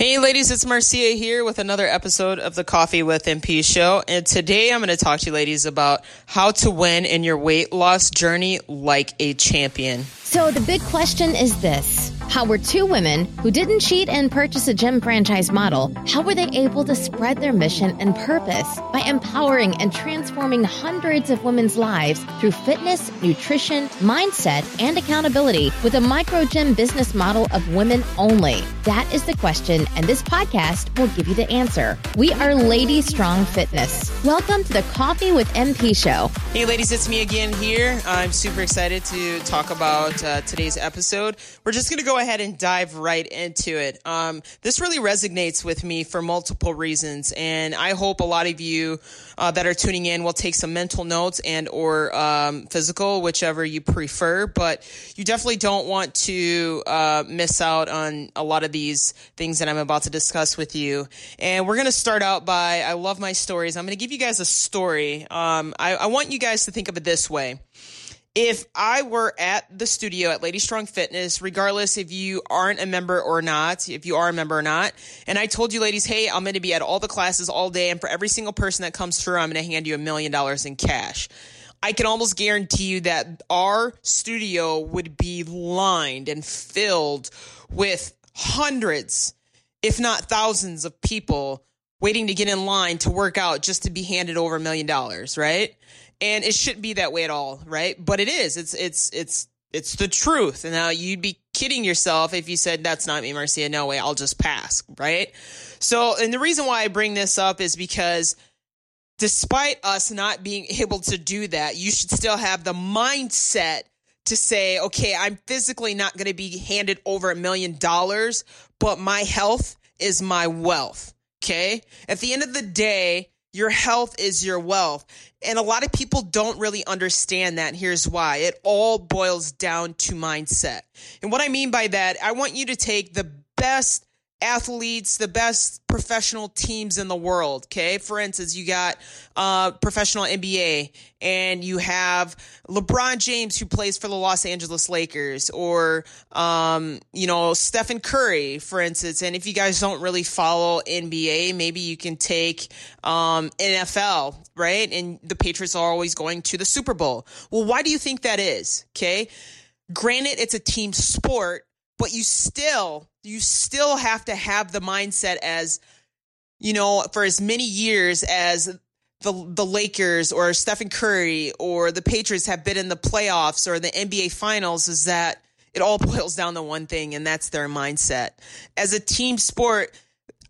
Hey, ladies, it's Marcia here with another episode of the Coffee with MP show. And today I'm going to talk to you, ladies, about how to win in your weight loss journey like a champion. So, the big question is this How were two women who didn't cheat and purchase a gym franchise model, how were they able to spread their mission and purpose by empowering and transforming hundreds of women's lives through fitness, nutrition, mindset, and accountability with a micro gym business model of women only? That is the question, and this podcast will give you the answer. We are Lady Strong Fitness. Welcome to the Coffee with MP show. Hey, ladies, it's me again here. I'm super excited to talk about uh, today's episode. We're just going to go ahead and dive right into it. Um, this really resonates with me for multiple reasons, and I hope a lot of you uh, that are tuning in will take some mental notes and or um, physical, whichever you prefer. But you definitely don't want to uh, miss out on a lot of these things that I'm about to discuss with you. And we're going to start out by I love my stories. I'm going to give you guys a story. Um, I, I want you guys to think of it this way if I were at the studio at Lady Strong Fitness, regardless if you aren't a member or not, if you are a member or not, and I told you ladies, hey, I'm going to be at all the classes all day, and for every single person that comes through, I'm going to hand you a million dollars in cash. I can almost guarantee you that our studio would be lined and filled with hundreds, if not thousands of people waiting to get in line to work out just to be handed over a million dollars, right? And it shouldn't be that way at all, right? But it is. It's it's it's it's the truth. And now you'd be kidding yourself if you said that's not me, Marcia. No way, I'll just pass, right? So, and the reason why I bring this up is because despite us not being able to do that, you should still have the mindset to say, okay, I'm physically not going to be handed over a million dollars, but my health is my wealth. Okay. At the end of the day, your health is your wealth. And a lot of people don't really understand that. Here's why it all boils down to mindset. And what I mean by that, I want you to take the best athletes, the best professional teams in the world. Okay. For instance, you got uh, professional NBA and you have LeBron James who plays for the Los Angeles Lakers or, um, you know, Stephen Curry, for instance. And if you guys don't really follow NBA, maybe you can take um, NFL, right? And the Patriots are always going to the Super Bowl. Well, why do you think that is? Okay. Granted, it's a team sport, but you still you still have to have the mindset as you know for as many years as the the Lakers or Stephen Curry or the Patriots have been in the playoffs or the NBA finals is that it all boils down to one thing and that's their mindset. As a team sport,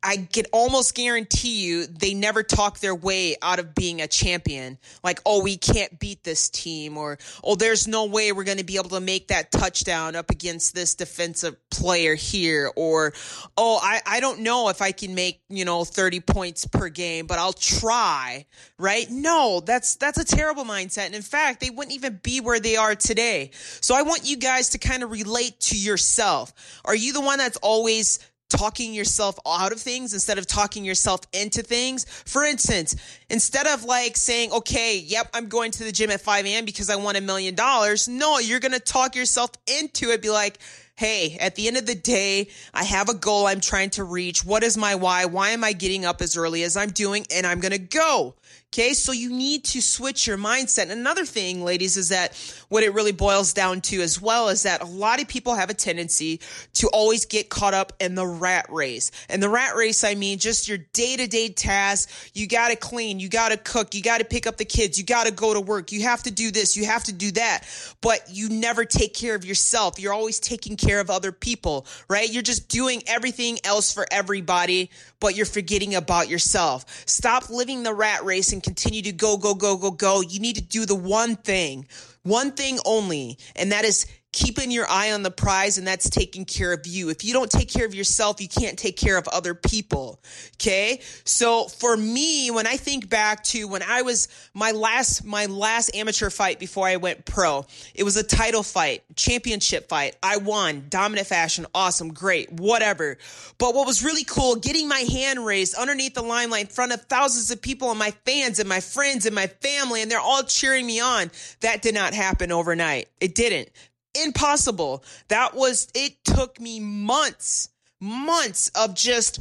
I can almost guarantee you they never talk their way out of being a champion. Like, oh, we can't beat this team, or oh, there's no way we're going to be able to make that touchdown up against this defensive player here, or oh, I, I don't know if I can make, you know, 30 points per game, but I'll try, right? No, that's, that's a terrible mindset. And in fact, they wouldn't even be where they are today. So I want you guys to kind of relate to yourself. Are you the one that's always talking yourself out of things instead of talking yourself into things. For instance, instead of like saying, okay, yep, I'm going to the gym at 5 a.m. because I want a million dollars. No, you're going to talk yourself into it. Be like, hey, at the end of the day, I have a goal I'm trying to reach. What is my why? Why am I getting up as early as I'm doing? And I'm going to go. Okay, so you need to switch your mindset. And another thing, ladies, is that what it really boils down to as well is that a lot of people have a tendency to always get caught up in the rat race. And the rat race, I mean just your day to day tasks. You got to clean, you got to cook, you got to pick up the kids, you got to go to work, you have to do this, you have to do that. But you never take care of yourself. You're always taking care of other people, right? You're just doing everything else for everybody, but you're forgetting about yourself. Stop living the rat race and continue to go, go, go, go, go. You need to do the one thing, one thing only, and that is keeping your eye on the prize and that's taking care of you. If you don't take care of yourself, you can't take care of other people. Okay. So for me, when I think back to when I was my last, my last amateur fight before I went pro, it was a title fight, championship fight. I won dominant fashion. Awesome. Great. Whatever. But what was really cool, getting my hand raised underneath the limelight in front of thousands of people and my fans and my friends and my family, and they're all cheering me on. That did not happen overnight. It didn't impossible. That was, it took me months, months of just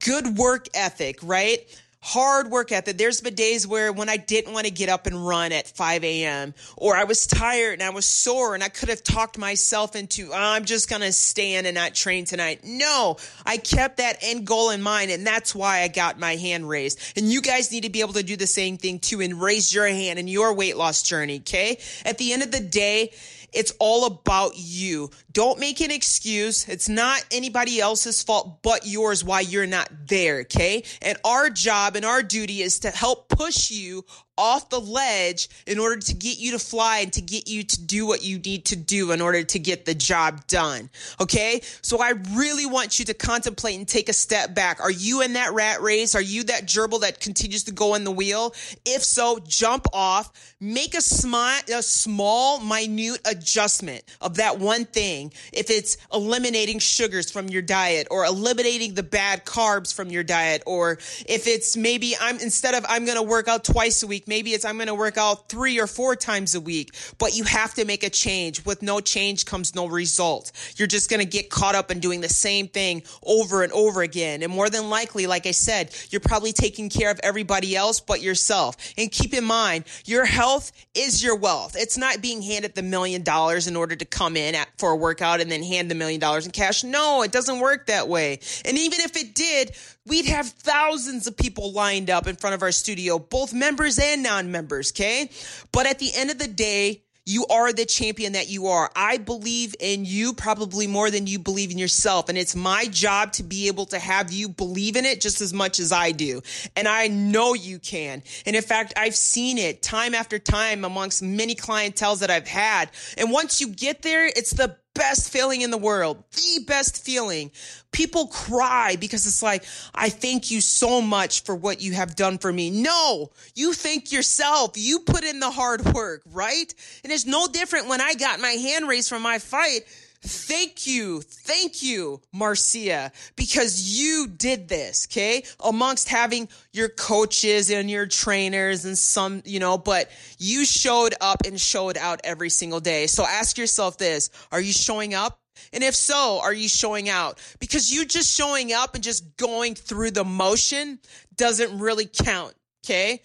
good work ethic, right? hard work ethic. There's been days where when I didn't want to get up and run at 5 a.m. or I was tired and I was sore and I could have talked myself into, oh, I'm just going to stand and not train tonight. No, I kept that end goal in mind and that's why I got my hand raised. And you guys need to be able to do the same thing too and raise your hand in your weight loss journey. Okay. At the end of the day, it's all about you. Don't make an excuse. It's not anybody else's fault but yours why you're not there, okay? And our job and our duty is to help push you off the ledge in order to get you to fly and to get you to do what you need to do in order to get the job done. Okay. So I really want you to contemplate and take a step back. Are you in that rat race? Are you that gerbil that continues to go in the wheel? If so, jump off, make a, smi- a small, minute adjustment of that one thing. If it's eliminating sugars from your diet or eliminating the bad carbs from your diet, or if it's maybe I'm instead of I'm going to work out twice a week, week. Maybe it's I'm going to work out three or four times a week, but you have to make a change. With no change comes no result. You're just going to get caught up in doing the same thing over and over again. And more than likely, like I said, you're probably taking care of everybody else but yourself. And keep in mind, your health is your wealth. It's not being handed the million dollars in order to come in at, for a workout and then hand the million dollars in cash. No, it doesn't work that way. And even if it did, we'd have thousands of people lined up in front of our studio, both members and non members, okay? But at the end of the day, you are the champion that you are. I believe in you probably more than you believe in yourself. And it's my job to be able to have you believe in it just as much as I do. And I know you can. And in fact, I've seen it time after time amongst many clientels that I've had. And once you get there, it's the best feeling in the world, the best feeling. People cry because it's like, I thank you so much for what you have done for me. No, you thank yourself. You put in the hard work, right? And it's no different when I got my hand raised from my fight Thank you. Thank you, Marcia, because you did this, okay? Amongst having your coaches and your trainers and some, you know, but you showed up and showed out every single day. So ask yourself this Are you showing up? And if so, are you showing out? Because you just showing up and just going through the motion doesn't really count, okay?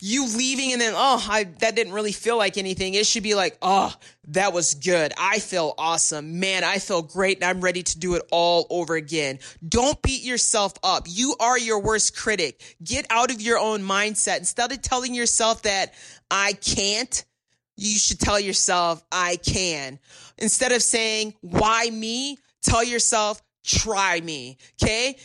You leaving and then oh I, that didn't really feel like anything. It should be like oh that was good. I feel awesome. Man i feel great and i'm ready to do it all over again. Don't beat yourself up. You are your worst critic. Get out of your own mindset. Instead of telling yourself that i can't you should tell yourself i can. Instead of saying why me? Tell yourself try me. Okay?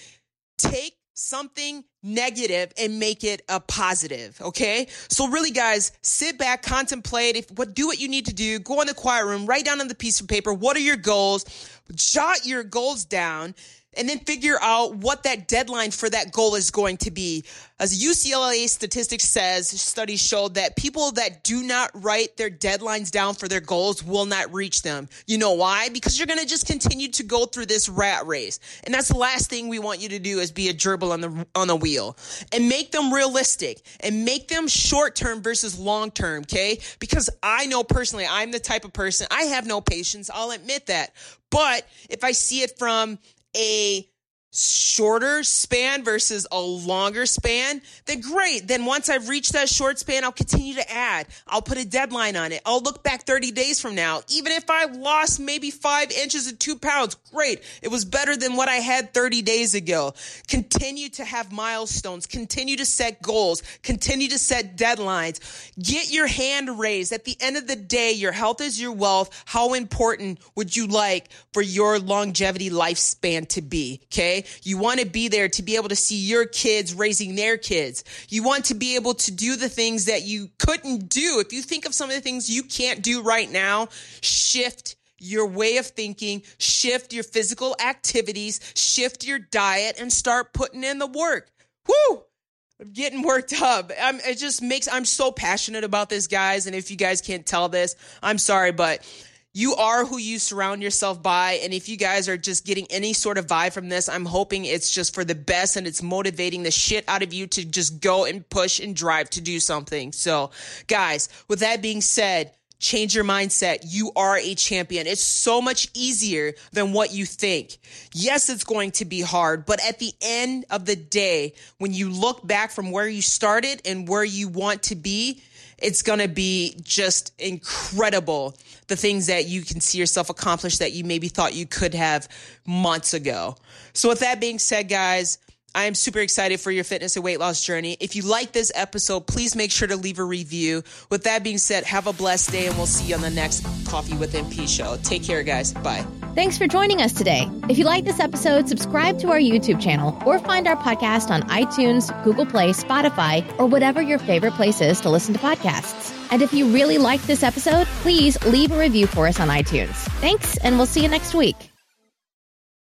Take something negative and make it a positive. Okay. So really guys, sit back, contemplate if what, do what you need to do. Go in the quiet room, write down on the piece of paper. What are your goals? Jot your goals down and then figure out what that deadline for that goal is going to be. As UCLA statistics says, studies showed that people that do not write their deadlines down for their goals will not reach them. You know why? Because you're going to just continue to go through this rat race. And that's the last thing we want you to do is be a gerbil on the on the wheel. And make them realistic and make them short term versus long term, okay? Because I know personally, I'm the type of person, I have no patience, I'll admit that. But if I see it from a shorter span versus a longer span, then great. Then once I've reached that short span, I'll continue to add. I'll put a deadline on it. I'll look back 30 days from now. Even if I've lost maybe five inches and two pounds, great. It was better than what I had 30 days ago. Continue to have milestones. Continue to set goals. Continue to set deadlines. Get your hand raised. At the end of the day, your health is your wealth. How important would you like for your longevity lifespan to be? You want to be there to be able to see your kids raising their kids. You want to be able to do the things that you couldn't do. If you think of some of the things you can't do right now, shift your way of thinking, shift your physical activities, shift your diet, and start putting in the work. Woo! I'm getting worked up. I'm, it just makes, I'm so passionate about this, guys. And if you guys can't tell this, I'm sorry, but you are who you surround yourself by. And if you guys are just getting any sort of vibe from this, I'm hoping it's just for the best and it's motivating the shit out of you to just go and push and drive to do something. So, guys, with that being said, change your mindset. You are a champion. It's so much easier than what you think. Yes, it's going to be hard, but at the end of the day, when you look back from where you started and where you want to be, it's going to be just incredible the things that you can see yourself accomplish that you maybe thought you could have months ago. So, with that being said, guys, I am super excited for your fitness and weight loss journey. If you like this episode, please make sure to leave a review. With that being said, have a blessed day and we'll see you on the next Coffee with MP show. Take care, guys. Bye. Thanks for joining us today. If you like this episode, subscribe to our YouTube channel or find our podcast on iTunes, Google Play, Spotify, or whatever your favorite place is to listen to podcasts. And if you really liked this episode, please leave a review for us on iTunes. Thanks, and we'll see you next week.